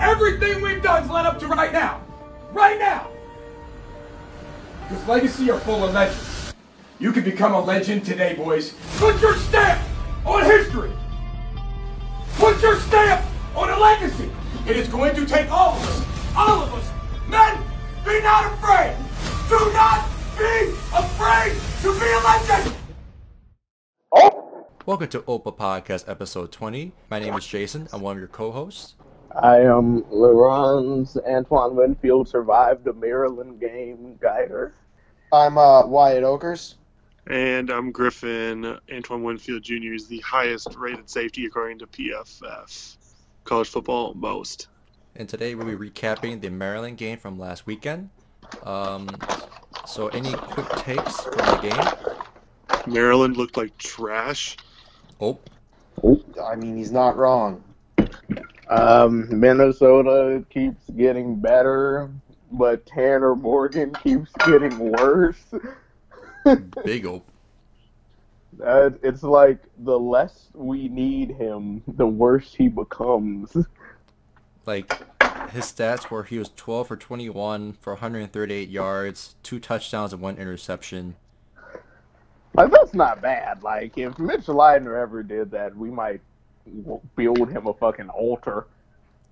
Everything we've done's led up to right now. Right now. Because legacy are full of legends. You can become a legend today, boys. Put your stamp on history. Put your stamp on a legacy. It is going to take all of us, all of us. Men, be not afraid. Do not be afraid to be a legend. Welcome to OPA Podcast episode 20. My name is Jason. I'm one of your co-hosts. I am LeBron's Antoine Winfield survived a Maryland game guider. I'm uh, Wyatt Okers. And I'm Griffin. Antoine Winfield Jr. is the highest rated safety according to PFF. College football most. And today we'll be recapping the Maryland game from last weekend. Um, so any quick takes from the game? Maryland looked like trash. Oh. Oh, I mean, he's not wrong. Um, Minnesota keeps getting better, but Tanner Morgan keeps getting worse. big op. Uh, it's like the less we need him, the worse he becomes. Like his stats were he was 12 for 21 for 138 yards, two touchdowns and one interception. Like that's not bad. Like if Mitch Leidner ever did that, we might w- build him a fucking altar.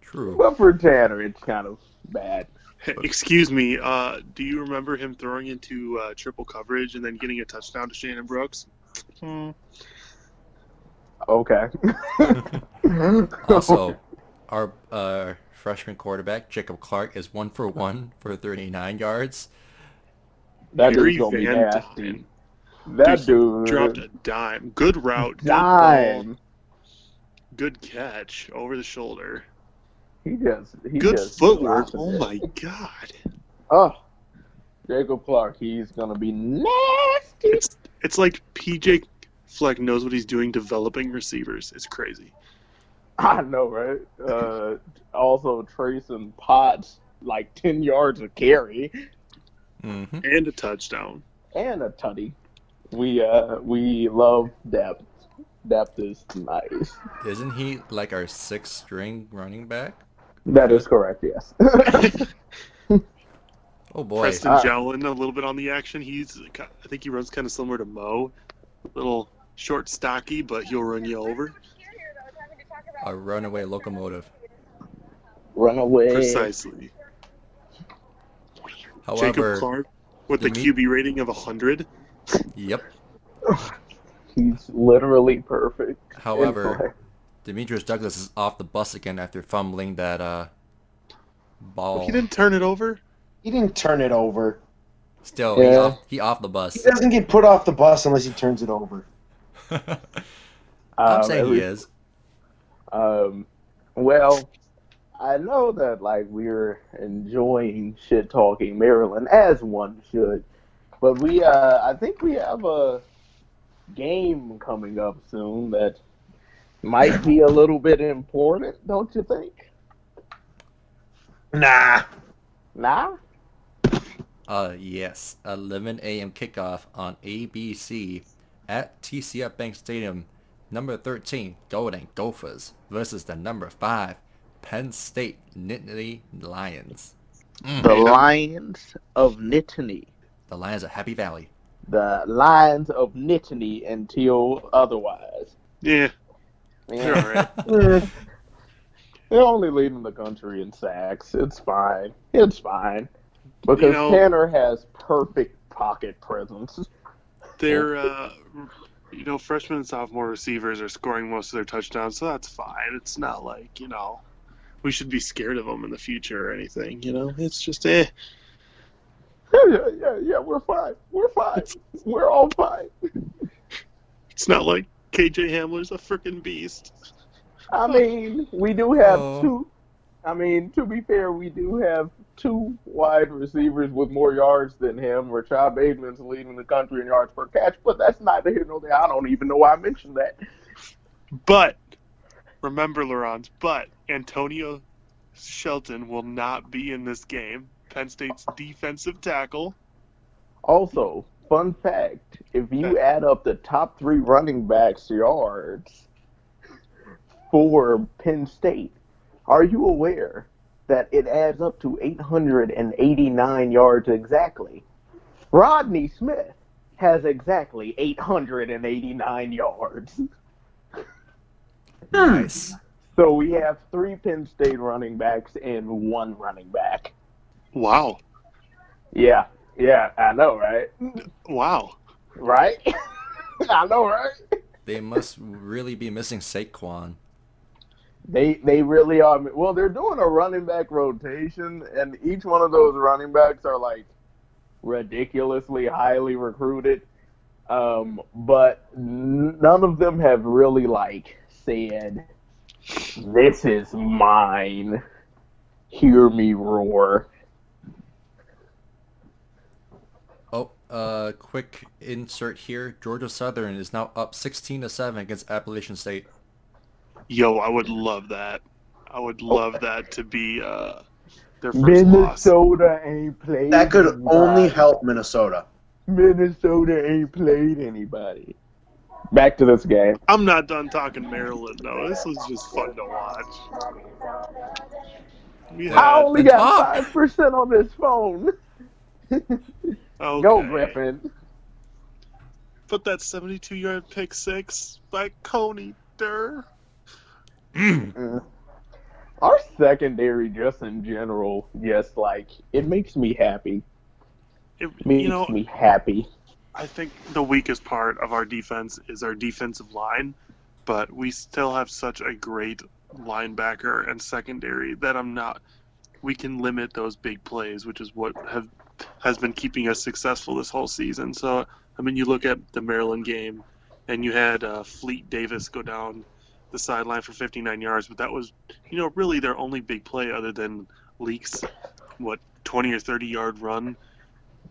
True. But for Tanner, it's kind of bad. Excuse me. Uh, do you remember him throwing into uh, triple coverage and then getting a touchdown to Shannon Brooks? Hmm. Okay. Also, our uh, freshman quarterback Jacob Clark is one for one for 39 yards. that Gary dude's gonna be nasty. Dyne That dude dropped a dime. Good route. Good ball. dime. Good catch over the shoulder. He just he does. Good just footwork. Oh it. my god. Oh, Jacob Clark, he's gonna be nasty. It's it's like PJ Fleck knows what he's doing developing receivers. It's crazy. I know, right? Uh, also, Treyson Potts, like ten yards of carry hmm And a touchdown. and a tutty. We uh we love depth. Depth is nice. Isn't he like our sixth string running back? That is correct. Yes. Oh boy. Preston Ah. Jellin a little bit on the action. He's I think he runs kind of similar to Mo. Little short, stocky, but he'll run you over. A runaway locomotive. Runaway. Precisely. However, Jacob Clark with the Demi- QB rating of 100. yep. He's literally perfect. However. Demetrius Douglas is off the bus again after fumbling that uh ball. He didn't turn it over. He didn't turn it over. Still, he, Yeah. off, he off the bus. He doesn't get put off the bus unless he turns it over. I'm Um, saying every- he is. Um, well, I know that like we're enjoying shit talking Maryland as one should, but we uh, I think we have a game coming up soon that might be a little bit important, don't you think? Nah. Nah. Uh, yes, 11 a.m. kickoff on ABC at TCF Bank Stadium. Number 13, Golden Gophers versus the number 5, Penn State Nittany Lions. Mm, The Lions of Nittany. the Lions of Happy Valley. The Lions of Nittany until otherwise. Yeah, Yeah. you're all right. They're only leading the country in sacks. It's fine. It's fine. Because You know- Tanner has perfect pocket presence. They're, uh, you know, freshman and sophomore receivers are scoring most of their touchdowns, so that's fine. It's not like, you know, we should be scared of them in the future or anything, you know? It's just, eh. Yeah, yeah, yeah, yeah, we're fine. We're fine. We're all fine. It's not like KJ Hamler's a freaking beast. I mean, we do have Oh. two. I mean, to be fair, we do have two wide receivers with more yards than him. Rashod Bateman's leading the country in yards per catch, but that's neither here nor there. I don't even know why I mentioned that. But, remember, Laurent, but Antonio Shelton will not be in this game. Penn State's defensive tackle. Also, fun fact: if you add up the top three running backs yards for Penn State, are you aware that it adds up to 889 yards exactly. Rodney Smith has exactly 889 yards. Nice. So we have three Penn State running backs and one running back. Wow. Yeah, yeah, I know, right? Wow. Right? I know, right? They must really be missing Saquon. They they really are. Well, they're doing a running back rotation, and each one of those running backs are like ridiculously highly recruited. Um, but none of them have really like said, "This is mine." Hear me roar. Uh, quick insert here. Georgia Southern is now up 16 to 7 against Appalachian State. Yo, I would love that. I would love that to be uh, their first loss. Minnesota ain't played. That could anybody. only help Minnesota. Minnesota ain't played anybody. Back to this game. I'm not done talking Maryland though. This was just fun to watch. We I only got talk. five percent on this phone. okay. Go Griffin. Put that 72 yard pick six by Coney Durr. Mm. Our secondary, just in general, just like it makes me happy. It, Makes know, me happy. I think the weakest part of our defense is our defensive line, but we still have such a great linebacker and secondary that I'm not. We can limit those big plays, which is what have has been keeping us successful this whole season. So, I mean, you look at the Maryland game, and you had uh, Fleet Davis go down the sideline for 59 yards, but that was, you know, really their only big play other than Leake's, what 20 or 30 yard run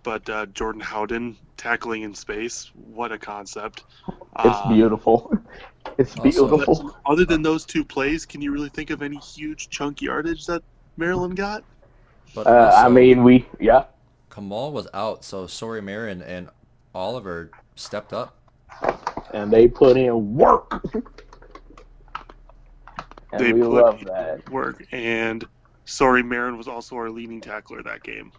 but uh, Jordan Howden tackling in space, what a concept! It's Uh, beautiful. It's Also- beautiful. Other than those two plays, can you really think of any huge chunk yardage that Maryland got? But Uh, I mean, we yeah. Kamal was out, so Sori-Marin and Oliver stepped up. and they put in work. and They we put love in that. Work and Sori-Marin was also our leading tackler that game.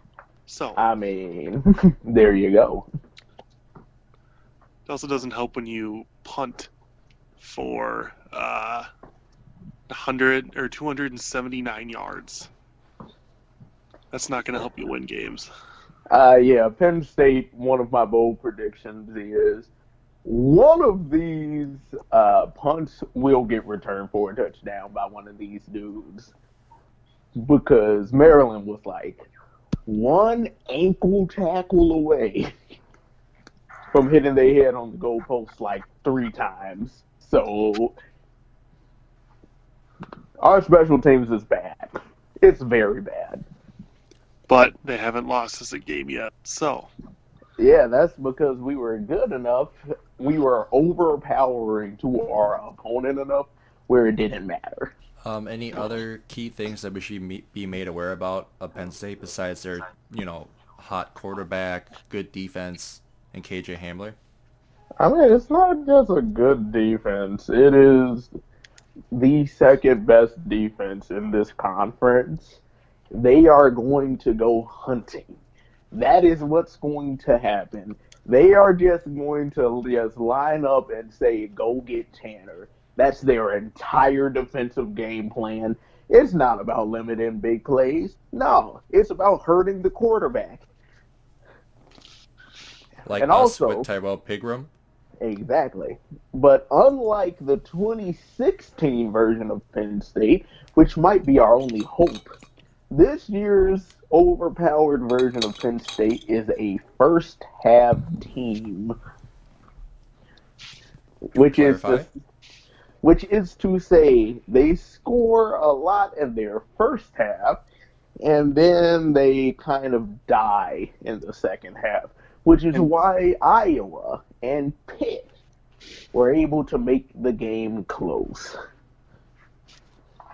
So I mean, there you go. it also doesn't help when you punt for uh, 100 or 279 yards. That's not going to help you win games. Uh, yeah, Penn State. One of my bold predictions is one of these uh, punts will get returned for a touchdown by one of these dudes because Maryland was like one ankle tackle away from hitting their head on the goalpost like three times. So our special teams is bad. It's very bad. But they haven't lost us a game yet. So Yeah, that's because we were good enough. We were overpowering to our opponent enough where it didn't matter. Um, any other key things that we should be made aware about of Penn State besides their, you know, hot quarterback, good defense, and KJ Hamler? I mean, it's not just a good defense. It is the second best defense in this conference. They are going to go hunting. That is what's going to happen. They are just going to just line up and say, go get Tanner. That's their entire defensive game plan. It's not about limiting big plays. No, it's about hurting the quarterback. Like And also- with Tyrell Pigram? Exactly. But unlike the 2016 version of Penn State, which might be our only hope, this year's overpowered version of Penn State is a first half team. Which is to, which is to say they score a lot in their first half and then they kind of die in the second half, which is why Iowa and Pitt were able to make the game close.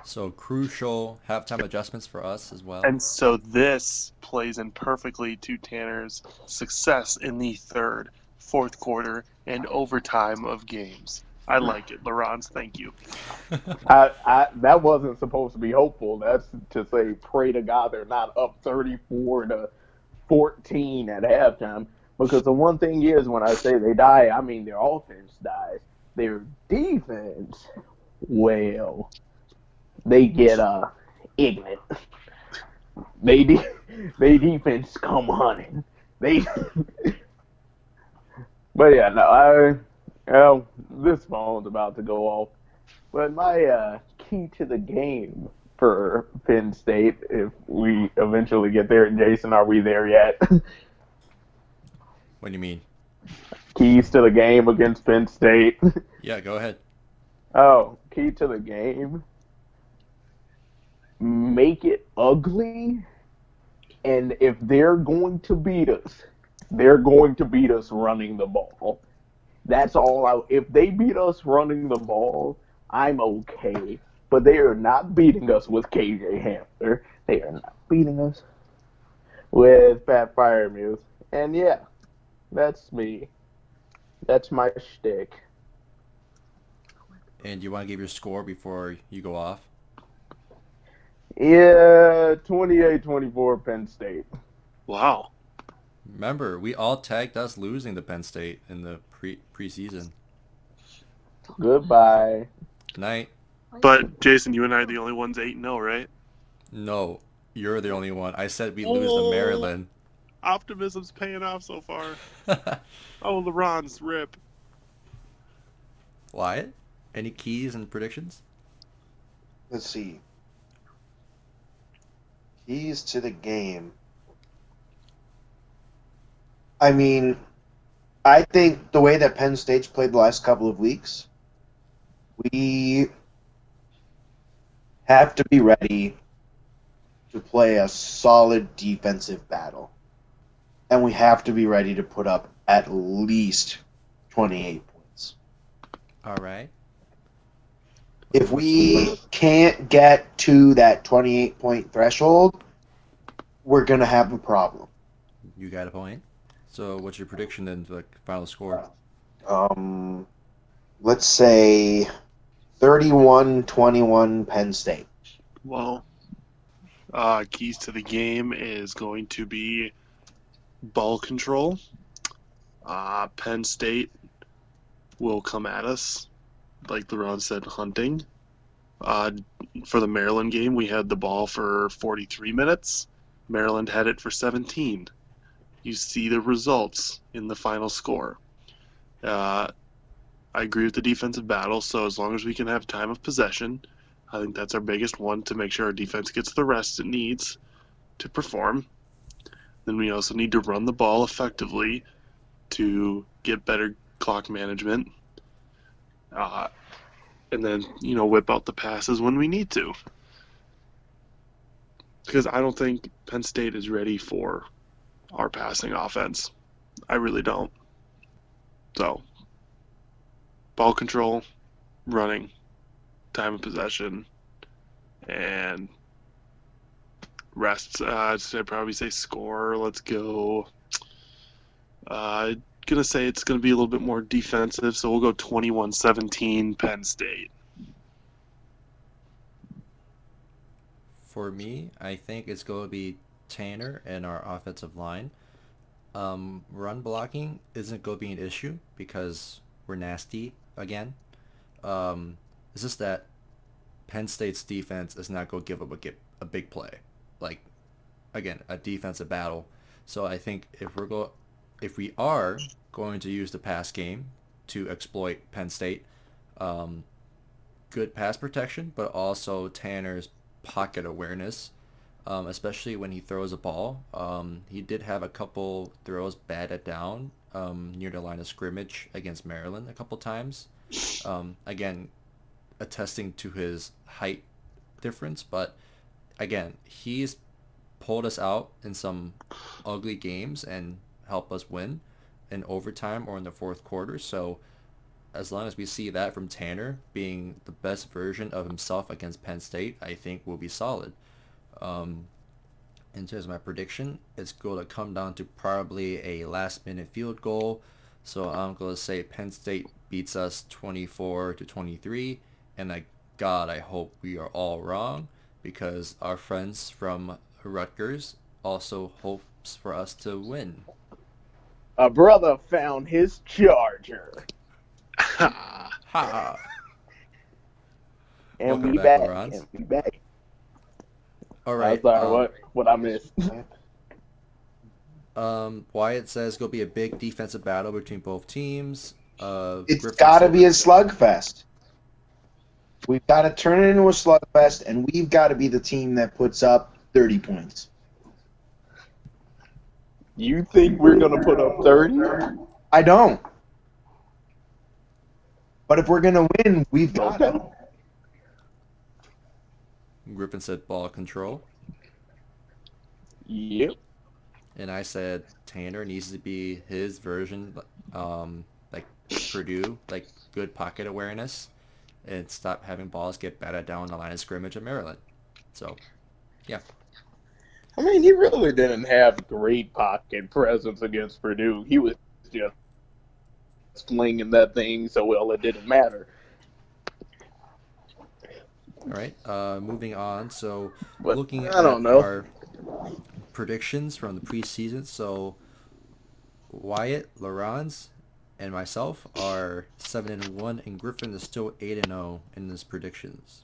So crucial halftime adjustments for us as well. And so this plays in perfectly to Tanner's success in the third, fourth quarter, and overtime of games. I like it, Laurence. Thank you. I, I that wasn't supposed to be hopeful. That's to say, pray to God they're not up thirty-four to fourteen at halftime. Because the one thing is, when I say they die, I mean their offense dies. Their defense, well, they get uh ignorant. They de- they defense come hunting. They. but yeah, no, I. Well, this phone's about to go off. But my uh, key to the game for Penn State, if we eventually get there, Jason, are we there yet? What do you mean? Keys to the game against Penn State. Yeah, go ahead. oh, key to the game. Make it ugly. And if they're going to beat us, they're going to beat us running the ball. That's all I. If they beat us running the ball, I'm okay. But they are not beating us with KJ Hamler. They are not beating us with Pat Freiermuth. And yeah, that's me. That's my shtick. And you want to give your score before you go off? Yeah, 28-24 Penn State. Wow. Remember, we all tagged us losing to Penn State in the pre preseason. Goodbye. Night. But Jason, you and I are the only ones eight and zero, right? No, you're the only one. I said we lose Oh. to Maryland. Optimism's paying off so far. Oh, LeBron's rip. Wyatt, any keys and predictions? Let's see. Keys to the game. I mean, I think the way that Penn State's played the last couple of weeks, we have to be ready to play a solid defensive battle. And we have to be ready to put up at least 28 points. All right. If we can't get to that 28 point threshold, we're going to have a problem. You got a point. So, what's your prediction then for the final score? Um, let's say 31 21 Penn State. Well, uh, keys to the game is going to be ball control. Uh, Penn State will come at us, like LeBron said, hunting. Uh, for the Maryland game, we had the ball for 43 minutes. Maryland had it for 17. You see the results in the final score. Uh, I agree with the defensive battle, so as long as we can have time of possession, I think that's our biggest one to make sure our defense gets the rest it needs to perform. Then we also need to run the ball effectively to get better clock management. Uh, and then, you know, whip out the passes when we need to. Because I don't think Penn State is ready for our passing offense. I really don't. So, ball control, running, time of possession, and rest. Uh, I'd probably say score. Let's go. Uh, gonna say it's gonna be a little bit more defensive, so we'll go 21-17 Penn State. For me, I think it's going to be Tanner and our offensive line. Um, run blocking isn't going to be an issue because we're nasty again. Um, it's just that Penn State's defense is not going to give up a, a big play, like again a defensive battle. So I think if we're go, if we are going to use the pass game to exploit Penn State, um, good pass protection, but also Tanner's pocket awareness, um, especially when he throws a ball. Um, he did have a couple throws batted down um, near the line of scrimmage against Maryland a couple times. Um, again, attesting to his height difference, but again, he's pulled us out in some ugly games and helped us win in overtime or in the fourth quarter. So as long as we see that from Tanner being the best version of himself against Penn State, I think we'll be solid. Um, in terms of my prediction, it's going to come down to probably a last minute field goal. So I'm going to say Penn State beats us 24 to 23, and I God, I hope we are all wrong because our friends from Rutgers also hopes for us to win. A brother found his charger, Ha! and Welcome we back, back. Laurence. And we back. All I'm sorry, um, what what I missed? Um, Wyatt says gonna be a big defensive battle between both teams. Uh, It's Griffin got to be a slugfest. We've got to turn it into a slugfest, and we've got to be the team that puts up 30 points. You think we're gonna put up thirty? I don't. But if we're going to win, we've got Okay. to. Griffin said ball control, Yep. and I said Tanner needs to be his version, um, like Purdue, like good pocket awareness, and stop having balls get batted down the line of scrimmage at Maryland. So, I mean, he really didn't have great pocket presence against Purdue. He was just slinging that thing so well it didn't matter. all right, uh, moving on. So, But looking I don't at know. our predictions from the preseason. So Wyatt, Laurence, and myself are seven and one, and Griffin is still eight and zero in his predictions.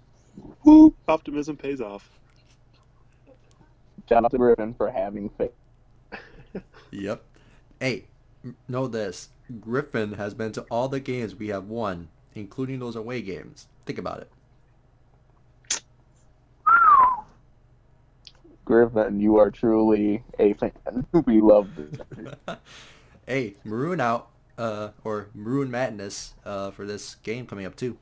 Whoop, optimism pays off. Shout out to Griffin for having faith. Yep. Hey, know this: Griffin has been to all the games we have won, including those away games. Think about it. Griffin, you are truly a fan. We love this. hey, Maroon out, uh, or Maroon Madness, uh, for this game coming up too.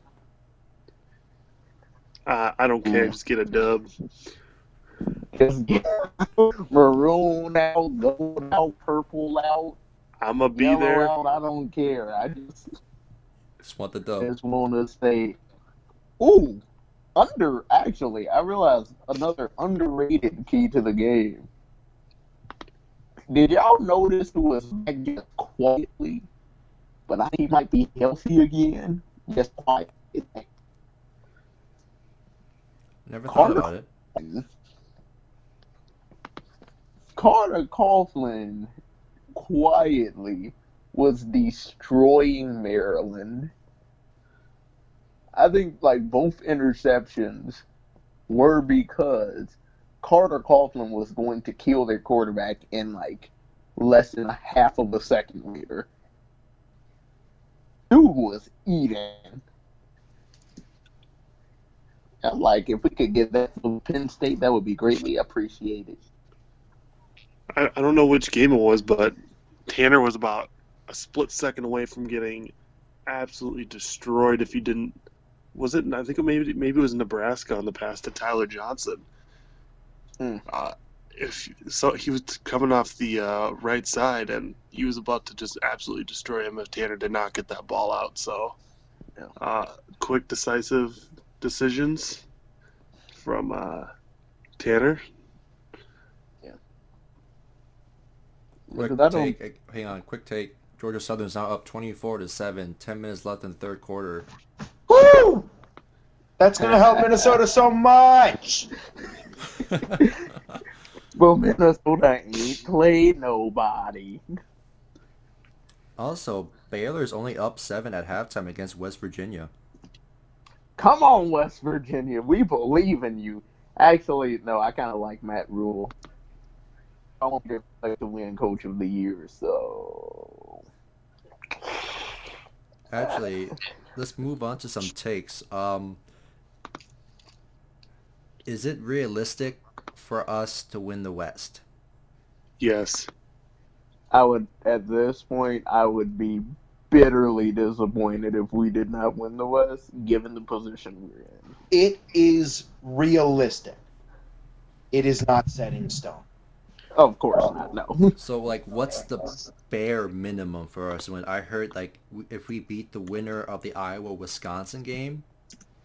Uh, I don't care. Just get a dub. Just get maroon out, gold out, purple out, I'm gonna be there. out. I don't care. I just Just want the dub. just want to say, ooh, under. Actually, I realized another underrated key to the game. Did y'all notice who was back just quietly, but I think he might be healthy again? Just quiet. Never thought Carter- about it. Carter Coughlin quietly was destroying Maryland. I think like both interceptions were because Carter Coughlin was going to kill their quarterback in like less than a half of a second later. Dude was eating. I'm like, if we could get that from Penn State, that would be greatly appreciated. I, I don't know which game it was, but Tanner was about a split second away from getting absolutely destroyed if he didn't. Was it? I think it maybe maybe it was Nebraska on the pass to Tyler Johnson. Hmm. Uh, if so, he was coming off the uh, right side, and he was about to just absolutely destroy him if Tanner did not get that ball out. So, Yeah. uh, quick, decisive decisions from uh, Tanner. Quick take. eh, Hang on. Quick take. Georgia Southern's now up 24 to 7. 10 minutes left in the third quarter. Woo! That's going to help Minnesota so much. Well, Minnesota ain't played nobody. also, Baylor's only up 7 at halftime against West Virginia. Come on, West Virginia. We believe in you. Actually, no, I kind of like Matt Rhule. I want to like to win Coach of the Year, so. Actually, let's move on to some takes. Um, is it realistic for us to win the West? Yes. I would, at this point, I would be bitterly disappointed if we did not win the West, given the position we're in. It is realistic. It is not set in stone. Of course oh. not, no. So, like, what's the bare minimum for us When? I heard, like, if we beat the winner of the Iowa-Wisconsin game,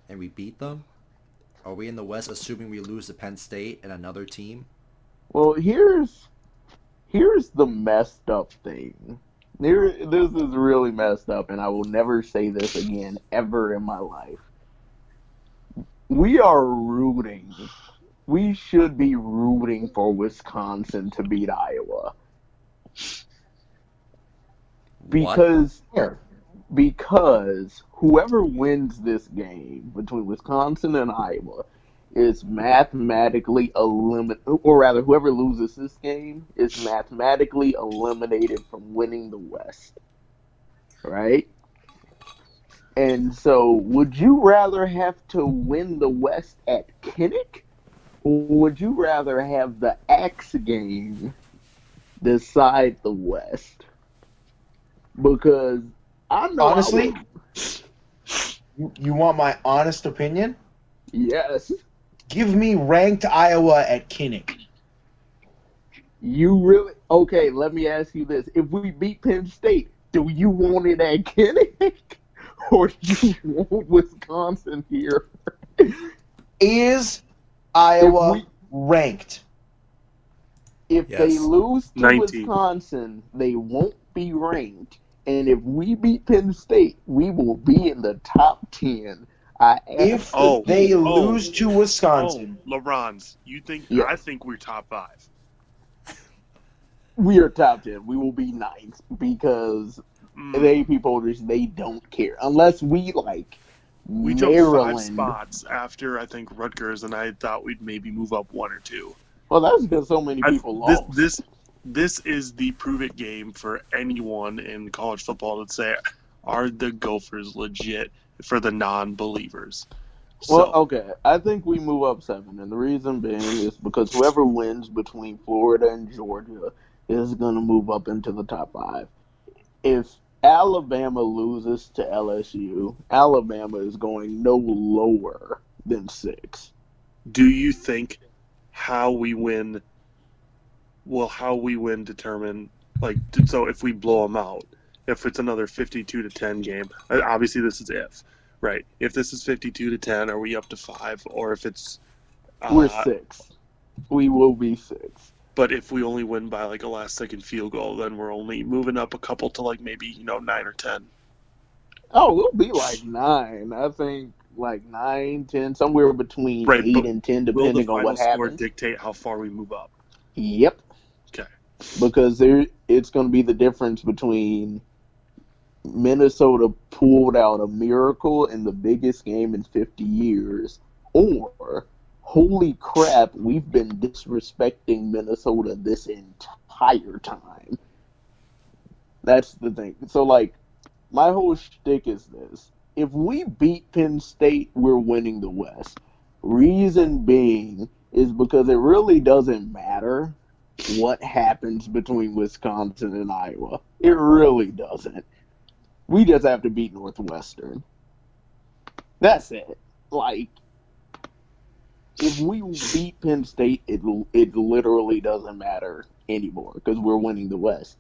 and we beat them, are we in the West assuming we lose to Penn State and another team? Well, here's here's the messed up thing. Here, this is really messed up, and I will never say this again ever in my life. We are rooting. We should be rooting for Wisconsin to beat Iowa because Here. because whoever wins this game between Wisconsin and Iowa is mathematically eliminated, or rather, whoever loses this game is mathematically eliminated from winning the West. Right? And so, would you rather have to win the West at Kinnick, would you rather have the X game decide the West? Because I know I Honestly? would- You, you want my honest opinion? yes. Give me ranked Iowa at Kinnick. You really okay? Let me ask you this: If we beat Penn State, do you want it at Kinnick, or do you want Wisconsin here? Is Iowa we- ranked? If they lose to 19. Wisconsin, they won't be ranked, and if we beat Penn State, we will be in the top ten. I If Oh, they oh, lose to Wisconsin, Oh, LeBron's. You think? Yeah. I think we're top five. we are top ten. We will be ninth because Mm. the AP voters they don't care unless we like we jumped Maryland. five spots after I think Rutgers, and I thought we'd maybe move up one or two. Well, that's because so many I- people this, this this is the prove it game for anyone in college football to say, are the Gophers legit for the non-believers? So, Well, okay. I think we move up seven, and the reason being is because whoever wins between Florida and Georgia is going to move up into the top five. If Alabama loses to LSU, Alabama is going no lower than six. do you think how we win? Will how we win determine like so if we blow them out? If it's another fifty-two to ten game, uh, obviously this is if, right? If this is fifty-two to ten, are we up to five? Or if it's We're uh, six. We will be six. But if we only win by like a last second field goal, then we're only moving up a couple to like maybe, you know, nine or ten. Oh, we'll be like nine. I think like nine, ten, somewhere between Right, eight and ten, Will the depending on what score happens. dictate how far we move up? Yep. Okay. Because there, it's going to be the difference between Minnesota pulled out a miracle in the biggest game in 50 years, or holy crap, we've been disrespecting Minnesota this entire time. That's the thing. So, like, my whole shtick is this: if we beat Penn State, we're winning the West. Reason being is because it really doesn't matter what happens between Wisconsin and Iowa. It really doesn't. We just have to beat Northwestern. That's it. Like, if we beat Penn State, it it literally doesn't matter anymore because we're winning the West.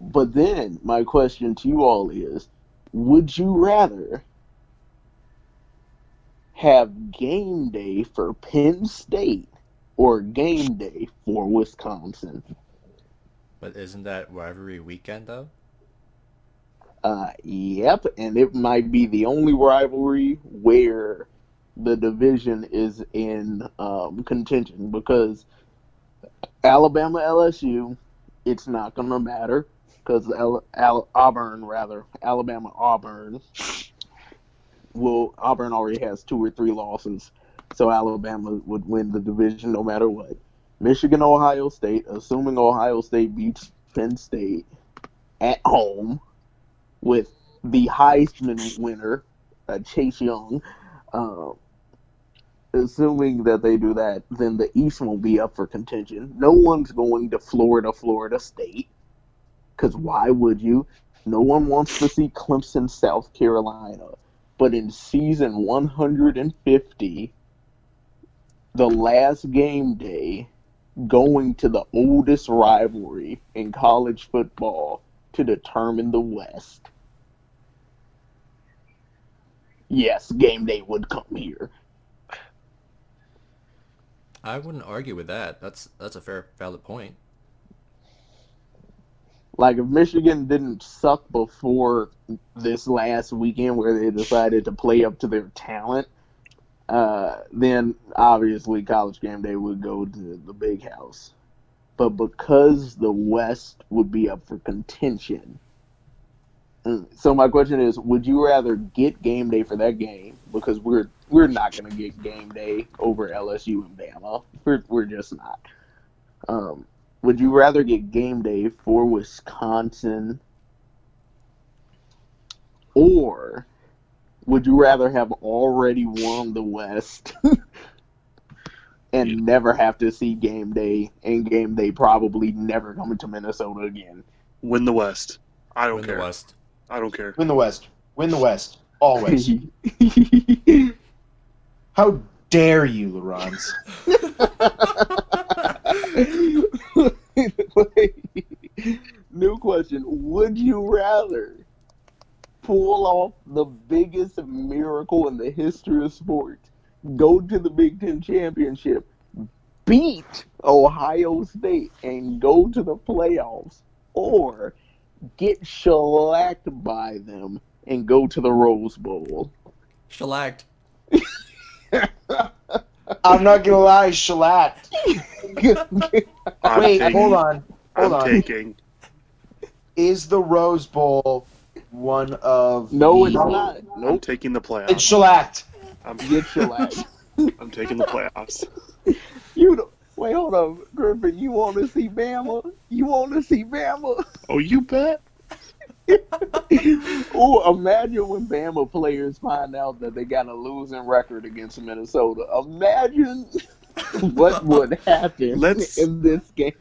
But then my question to you all is: Would you rather have game day for Penn State or game day for Wisconsin? But isn't that rivalry weekend though? Uh, yep, and it might be the only rivalry where the division is in um, contention because Alabama LSU, it's not going to matter because Al- Al- Auburn, rather, Alabama Auburn, will Auburn already has two or three losses, so Alabama would win the division no matter what. Michigan, Ohio State, assuming Ohio State beats Penn State at home with the Heisman winner, uh, Chase Young. Uh, assuming that they do that, then the East won't be up for contention. No one's going to Florida, Florida State, because why would you? No one wants to see Clemson, South Carolina. But in season 150, the last game day, going to the oldest rivalry in college football to determine the West. Yes, game day would come here. I wouldn't argue with that. That's that's a fair valid point. Like if Michigan didn't suck before this last weekend where they decided to play up to their talent, uh, then obviously college game day would go to the big house. But because the West would be up for contention, so my question is: Would you rather get game day for that game because we're we're not going to get game day over LSU and Bama? We're we're just not. Um, would you rather get game day for Wisconsin or would you rather have already won the West and Yeah. never have to see game day and game day probably never coming to Minnesota again? Win the West. I don't Win care. the West. I don't care. Win the West. Win the West. Always. How dare you, Laurence? New question. Would you rather pull off the biggest miracle in the history of sports, go to the Big Ten championship, beat Ohio State, and go to the playoffs, or get shellacked by them and go to the Rose Bowl? Shellacked. I'm not gonna lie, shellacked. I'm Wait, taking, hold on. Hold I'm on. taking. Is the Rose Bowl one of no, the... it's not. I'm Nope. taking the playoffs. It's shellacked. I'm, Get shellacked. I'm taking the playoffs. You don't, wait, hold on, Griffin. You want to see Bama? You want to see Bama? Oh, you bet. oh, imagine when Bama players find out that they got a losing record against Minnesota. Imagine what would happen Let's- in this game.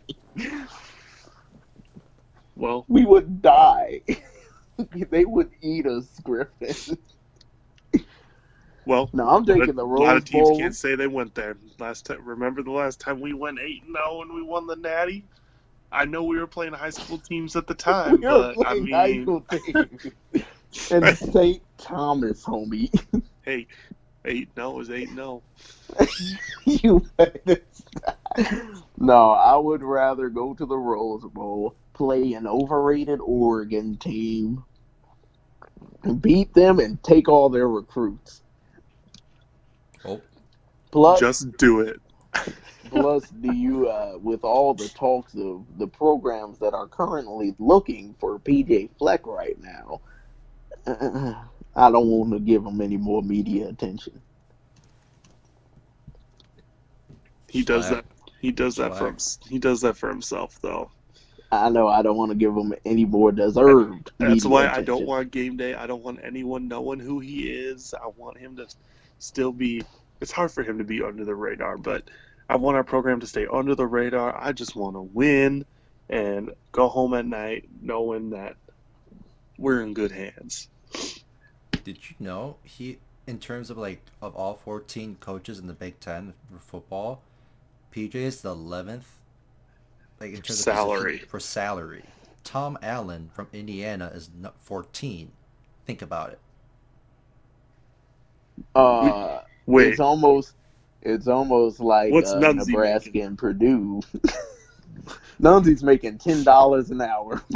Well, We would die. they would eat us, Griffin. Well. No, I'm a the of- the a lot of teams Bowl. can't say they went there. Last time, remember the last time we went eight and zero and we won the Natty. I know we were playing high school teams at the time, We were but I playing high school teams. and St. Thomas, homie. hey, eight no oh is eight no. Oh. you better. No, I would rather go to the Rose Bowl, play an overrated Oregon team, and beat them, and take all their recruits. Oh, Plus, Just do it. plus, do you, uh, with all the talks of the programs that are currently looking for PJ Fleck right now, uh, I don't want to give him any more media attention. He does Slack. that. He does that for him. He does that for himself, though. I know I don't want to give him any more deserved. That's media why I don't want game day. I don't want anyone knowing who he is. I want him to still be. It's hard for him to be under the radar, but I want our program to stay under the radar. I just want to win and go home at night knowing that we're in good hands. did you know he, in terms of like of all 14 coaches in the Big Ten for football, PJ is the 11th. Like in terms Salary. of position- for salary. Tom Allen from Indiana is 14. Think about it. Uh, Wait, it's almost it's almost like What's uh, Nunzi Nebraska making? and Purdue. Nunzi's making ten dollars an hour.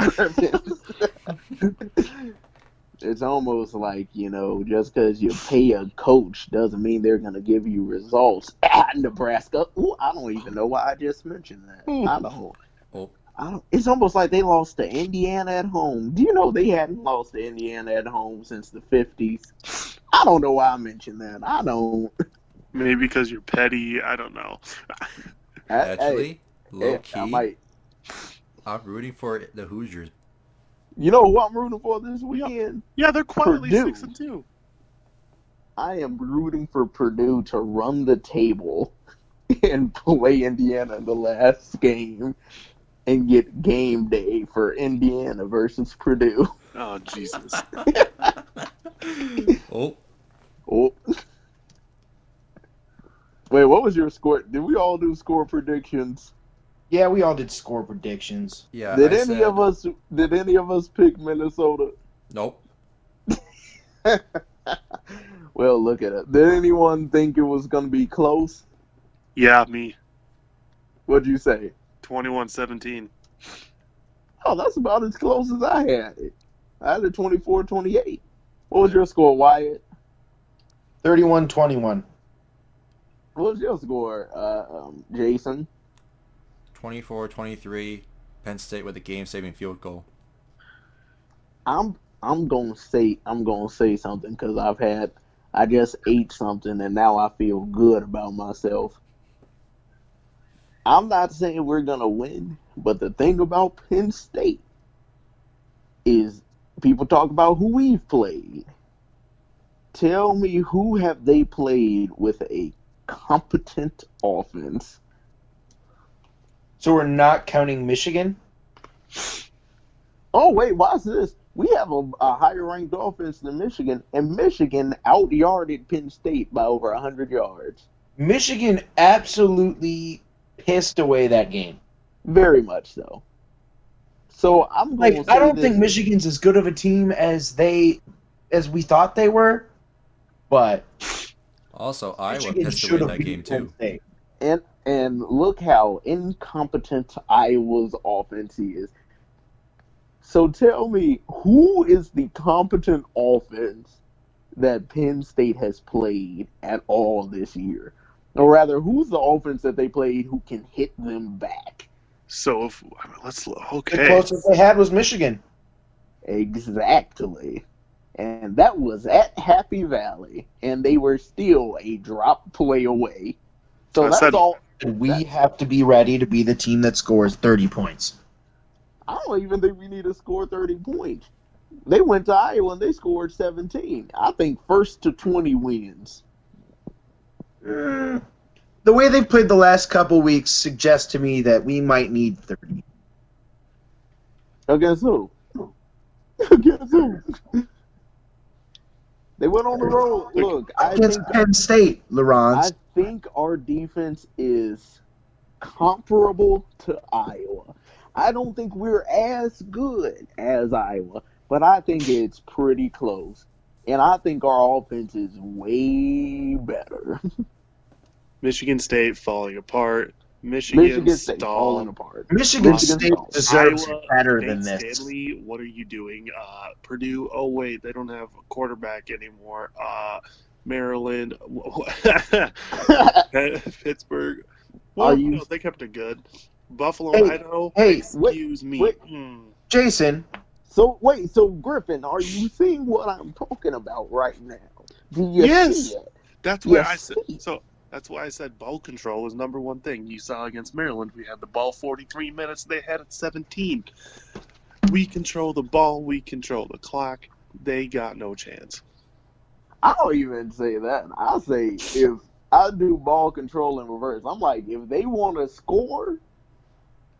it's almost like you know, just because you pay a coach doesn't mean they're gonna give you results. At Nebraska, Ooh, I don't even know why I just mentioned that. I don't. Oh, I don't, it's almost like they lost to Indiana at home. Do you know they hadn't lost to Indiana at home since the fifties? I don't know why I mentioned that. I don't. maybe because you're petty. I don't know. Actually, hey, low hey, key, I might. I'm rooting for the Hoosiers. You know who I'm rooting for this weekend? Yeah, they're quietly Purdue. six and two. I am rooting for Purdue to run the table and play Indiana in the last game and get game day for Indiana versus Purdue. Oh Jesus! Oh, Oh. Wait, what was your score? Did we all do score predictions? Yeah, we all did score predictions. yeah. did I any said- of us did any of us pick Minnesota? Nope. Well, look at it. Did anyone think it was going to be close? Yeah, me. What'd you say? 21-17. Oh, that's about as close as I had it. I had a 24-28. What was your score, Wyatt? 31-21. What was your score, uh, um, Jason? 24-23, Penn State with a game-saving field goal. I'm I'm gonna say I'm gonna say something because I've had I just ate something and now I feel good about myself. I'm not saying we're gonna win, but the thing about Penn State is people talk about who we've played. Tell me who have they played with a competent offense? So we're not counting Michigan? Oh wait, watch this. We have a, a higher ranked offense than Michigan, and Michigan outyarded Penn State by over hundred yards. Michigan absolutely pissed away that game. Very much so. So I'm going Like to I don't think Michigan's as good of a team as they as we thought they were, but Also, Iowa Michigan pissed should away that game too. State. and and look how incompetent Iowa's offense is. So tell me, who is the competent offense that Penn State has played at all this year? Or rather, who's the offense that they played who can hit them back? So if let's The okay. closest they had was Michigan. Exactly. And that was at Happy Valley, and they were still a drop play away. So I that's said- all. And we have to be ready to be the team that scores 30 points. I don't even think we need to score 30 points. They went to Iowa and they scored 17. I think first to 20 wins. Mm, the way they've played the last couple weeks suggests to me that we might need 30. Against who? Against who? They went on the road. Look, I Against think Penn State, I think our defense is comparable to Iowa. I don't think we're as good as Iowa, but I think it's pretty close. And I think our offense is way better. Michigan State falling apart. Michigan, Michigan State falling stalled. apart. Michigan Michigan State State. deserves Iowa, better Nate than this. Stanley, what are you doing? Uh, Purdue. Oh wait, they don't have a quarterback anymore. Uh, Maryland. Pittsburgh. Well, Are you- no, they kept it good. Buffalo, Hey, Idaho. hey, excuse me. wait. Hmm. Jason, So wait, so Griffin, are you seeing what I'm talking about right now? Do you Yes. see it? That's why Yes, I said so. That's why I said ball control was number one thing. You saw against Maryland, we had the ball 43 minutes. They had it 17. We control the ball. We control the clock. They got no chance. I don't even say that. I say if I do ball control in reverse, I'm like, if they want to score,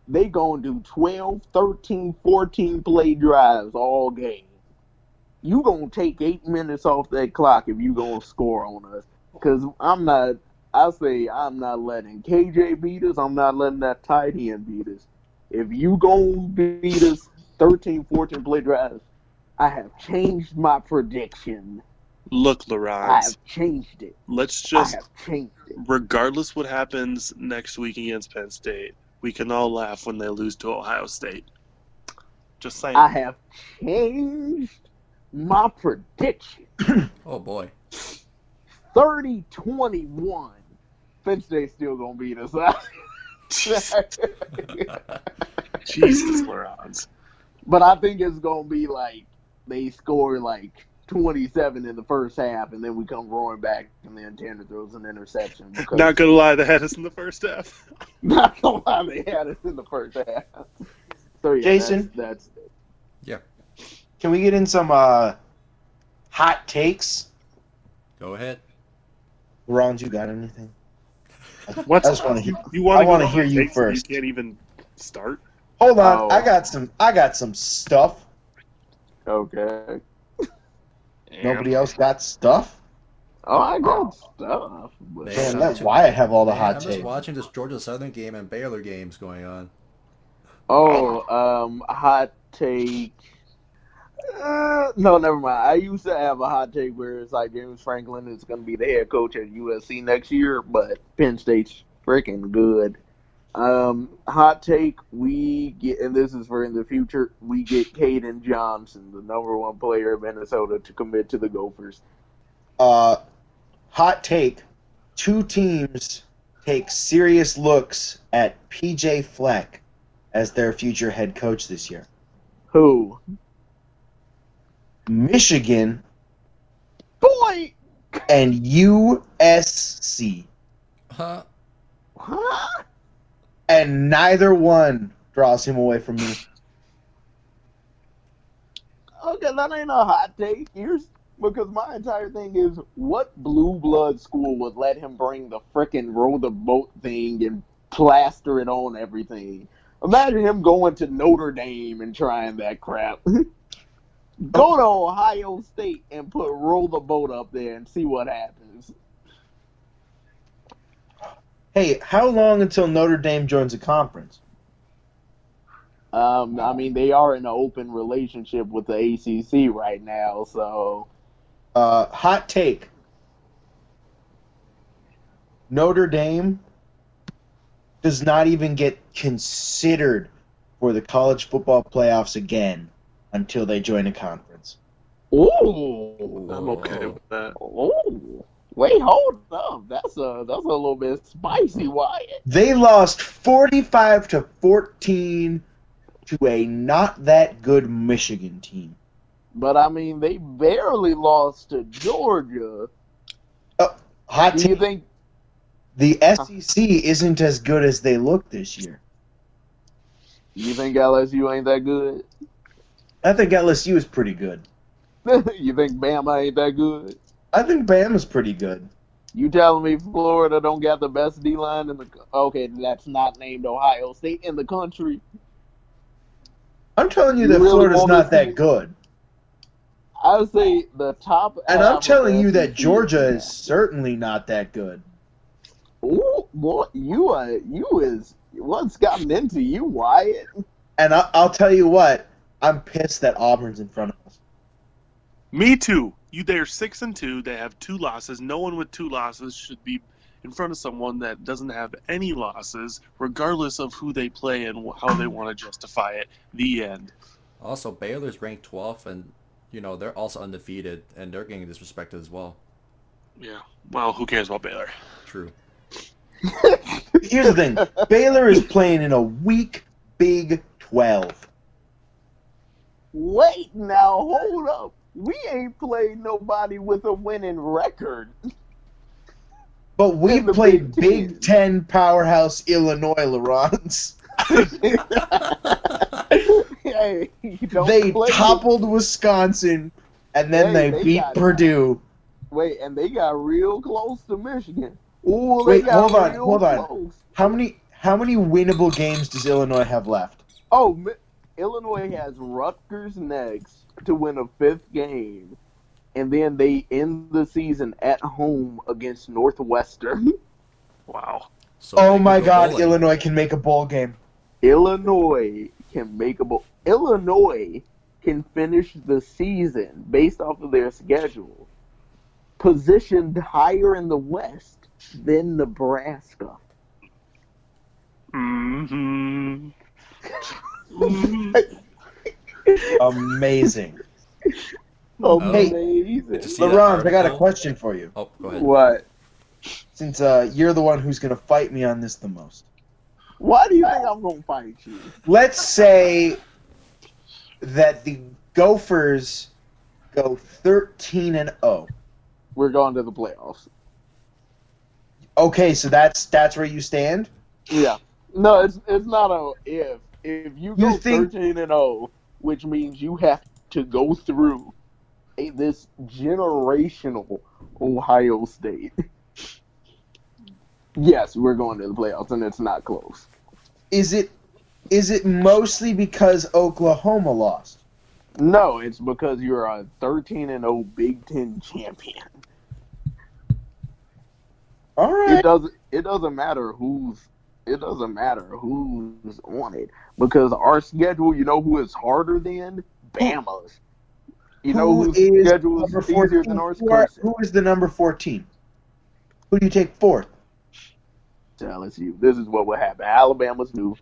they going to do 12, 13, 14 play drives all game. You going to take eight minutes off that clock if you going to score on us. Because I'm not, I say I'm not letting KJ beat us. I'm not letting that tight end beat us. If you going to beat us 13, 14 play drives, I have changed my prediction. Look, I have changed it. let's just I have changed it. regardless what happens next week against Penn State, we can all laugh when they lose to Ohio State. Just saying. I have changed my prediction. Oh boy. 30 21. Penn State's still going to beat us. Jesus, Laurent. but I think it's going to be like they score like 27 in the first half, and then we come roaring back, and then Tanner throws an interception. Because Not gonna lie, they had us in the first half. not gonna lie, they had us in the first half. So yeah, Jason? that's, that's can we get in some uh, hot takes? Go ahead. Laurent, you got anything? What? I just wanna you, hear- you want I wanna hear you first. You can't even start. Hold on, Oh. I got some. I got some stuff. okay. Nobody else got stuff. Oh, I got stuff. But Man, Man, I'm let too- have all the Man, hot I'm just watching this Georgia Southern game and Baylor games going on. Oh, um, hot take. Uh, no, never mind. I used to have a hot take where it's like James Franklin is going to be the head coach at USC next year, but Penn State's freaking good. Um, hot take: We get, and this is for in the future. We get Caden Johnson, the number one player of Minnesota, to commit to the Gophers. Uh, hot take: Two teams take serious looks at PJ Fleck as their future head coach this year. Who? Michigan Boy. and USC, Huh? Huh? and neither one draws him away from me. Okay, that ain't a hot take. Here's because my entire thing is what blue blood school would let him bring the frickin' row the boat thing and plaster it on everything. Imagine him going to Notre Dame and trying that crap. Go to Ohio State and put roll the boat up there and see what happens. Hey, how long until Notre Dame joins a conference? Um, I mean, they are in an open relationship with the ACC right now, so Uh, hot take. Notre Dame does not even get considered for the college football playoffs again until they join a conference. ooh, I'm okay with that. ooh. Wait, hold up. That's a that's a little bit spicy, Wyatt. They lost 45 to 14 to a not that good Michigan team. But I mean, they barely lost to Georgia. Oh, hot Do you think? The SEC isn't as good as they look this year. You think LSU ain't that good? I think LSU is pretty good. you think Bama ain't that good? I think Bama's pretty good. You telling me Florida don't got the best D line in the? Okay, that's not named Ohio State in the country. I'm telling you You that really Florida's not that good. I would say the top. And I'm telling you that Georgia is is certainly not that good. Ooh, boy, you uh, you is what's gotten into you, Wyatt? And I, I'll tell you what, I'm pissed that Auburn's in front of us. Me too. You they're six and two. They have two losses. No one with two losses should be in front of someone that doesn't have any losses, regardless of who they play and how they want to justify it. The end. Also, Baylor's ranked 12th, and you know they're also undefeated, and they're getting disrespected as well. Yeah. Well, who cares about Baylor? True. Here's the thing Baylor is playing in a weak Big 12. Wait now, hold up. We ain't played nobody with a winning record. But the played Big Big Ten powerhouse Illinois Laurents. hey, They toppled Wisconsin, and then Hey, they, they beat got- Purdue. Wait, and they got real close to Michigan. Ooh, Wait, hold on, hold on. close. How many how many winnable games does Illinois have left? Oh, Illinois has Rutgers next to win a fifth game, and then they end the season at home against Northwestern. Wow. So oh my go God, bowling. Illinois can make a bowl game. Illinois can make a bowl. Illinois can finish the season based off of their schedule, positioned higher in the West than Nebraska. Mm-hmm. Amazing. Amazing. Did you see that Laurent, I got a article? question for you. Oh, go ahead. What? Since uh, you're the one who's going to fight me on this the most. Why do you think I'm gonna fight you? Let's say that the Gophers go 13 and 0. We're going to the playoffs. Okay, so that's that's where you stand? Yeah. No, it's it's not a if. If you go You think- thirteen and zero, which means you have to go through a, this generational Ohio State. yes, we're going to the playoffs, and it's not close. Is it is it mostly because Oklahoma lost? No, it's because you're a thirteen and zero Big Ten champion. All It doesn't. It doesn't matter who's. It doesn't matter who's on it because our schedule. You know who is harder than Bama's. You know Who whose is schedule is easier 14? than ours. Who, are- who is the number 14? Who do you take fourth? to LSU. This is what would happen. Alabama's new.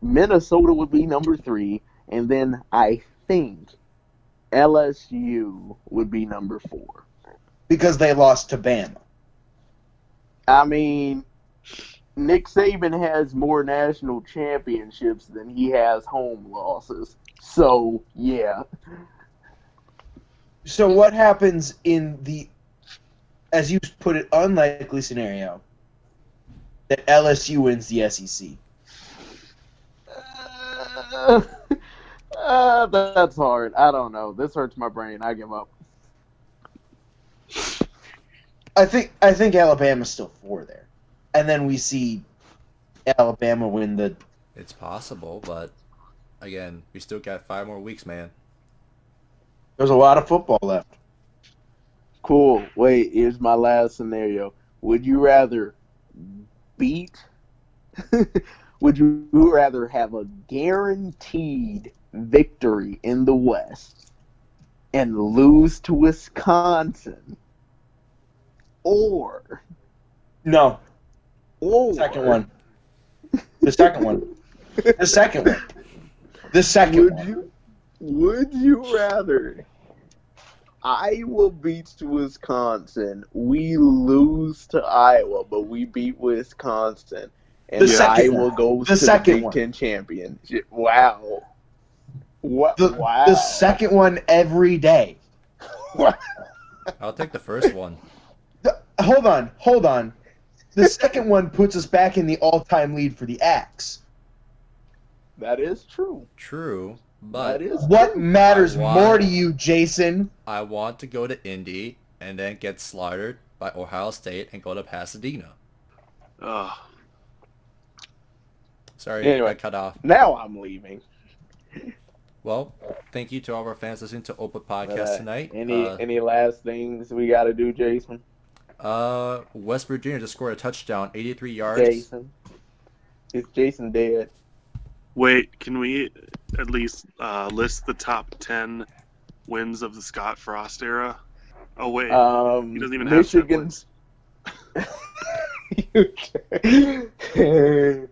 Minnesota would be number three, and then I think LSU would be number four. because they lost to Bama. I mean, Nick Saban has more national championships than he has home losses. So, yeah. So what happens in the, as you put it, unlikely scenario that LSU wins the SEC? Uh, uh, that's hard. I don't know. This hurts my brain. I give up. I think I think Alabama's still four there, and then we see Alabama win the. It's possible, but again, we still got five more weeks, man. There's a lot of football left. Cool. Wait, here's my last scenario. Would you rather beat? would you rather have a guaranteed victory in the West and lose to Wisconsin? Or, No, or second one. The second one. The second one. The second Would one. you would you rather Iowa beats Wisconsin, we lose to Iowa, but we beat Wisconsin, and The second Iowa one. goes The to second the Big one. Ten championship? Wow. What? The, wow. the second one every day. I'll take the first one. The- hold on, hold on. The second one puts us back in the all-time lead for the Axe. that is true. True, but is What true. matters Why? more to you, Jason? I want to go to Indy and then get slaughtered by Ohio State and go to Pasadena. Ugh. Sorry, Anyway. I cut off. Now I'm leaving. Well, thank you to all of our fans listening to Open Podcast Uh, tonight. Any uh, any last things we got to do, Jason? Uh, West Virginia just scored a touchdown, 83 yards. Jason, is Jason dead? Wait, can we at least uh, list the top ten wins of the Scott Frost era? Oh wait, Um, he doesn't even have ten Michigan's. wins.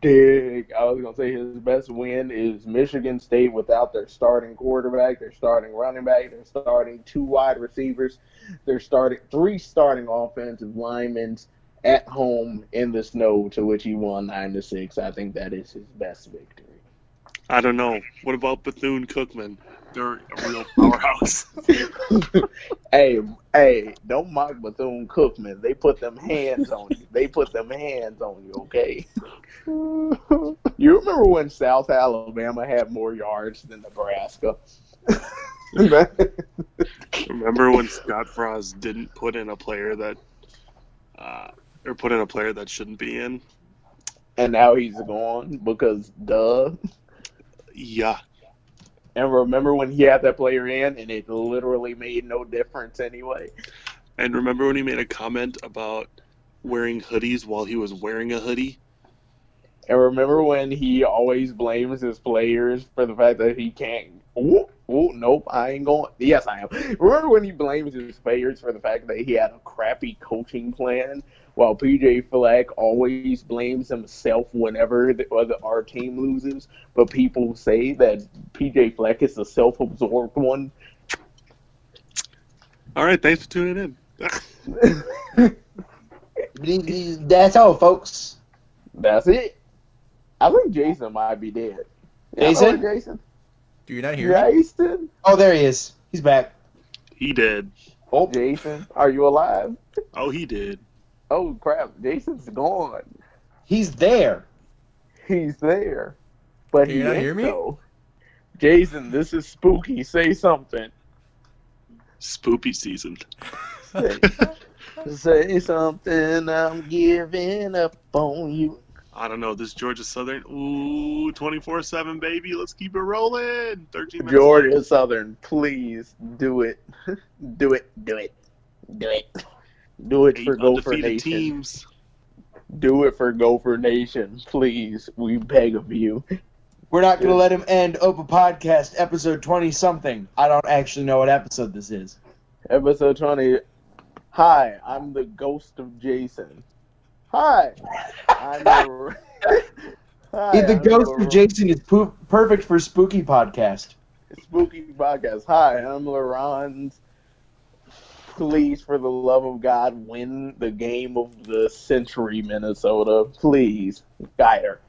Dig. I was gonna say his best win is Michigan State without their starting quarterback, their starting running back, their starting two wide receivers, their starting three starting offensive linemen at home in the snow, to which he won nine to six. I think that is his best victory. I don't know. What about Bethune Cookman? They're a real powerhouse. hey, hey, don't mock Bethune Cookman. They put them hands on you. They put them hands on you, okay? you remember when South Alabama had more yards than Nebraska? Remember when Scott Frost didn't put in a player that, uh, or put in a player that shouldn't be in? and now he's gone because duh. Yeah, And remember when he had that player in and it literally made no difference anyway? and remember when he made a comment about wearing hoodies while he was wearing a hoodie? And remember when he always blames his players for the fact that he can't. Ooh, ooh, nope, I ain't going. Yes, I am. Remember when he blames his players for the fact that he had a crappy coaching plan, while PJ Fleck always blames himself whenever the, or the, our team loses. But people say that PJ Fleck is a self-absorbed one. All right, thanks for tuning in. That's all, folks. That's it. I think Jason might be dead. Jason? Hello, Jason. Do you not hear me? Jason. Oh, there he is. He's back. He did. Oh, Jason, are you alive? Oh, he did. Oh crap, Jason's gone. he's there. He's there. But Can he you not hear me? though. Jason, this is spooky. Say something. Spoopy season. Say, say something. I'm giving up on you. I don't know. This Georgia Southern. Ooh, 24 7, baby. Let's keep it rolling. 13 minutes. Georgia Southern, please do it. do it. Do it. Do it. Do it Eight for Gopher undefeated Nation. teams. Do it for Gopher Nation, please. We beg of you. We're not going to let him end Open Podcast episode 20 something. I don't actually know what episode this is. Episode 20. Hi, I'm the ghost of Jason. Hi, I'm Lor- Hi, the I'm ghost Lor- of Jason is po- perfect for spooky podcast. Spooky podcast. Hi, I'm Laron's please, for the love of God, win the game of the century, Minnesota. Please, Geyer.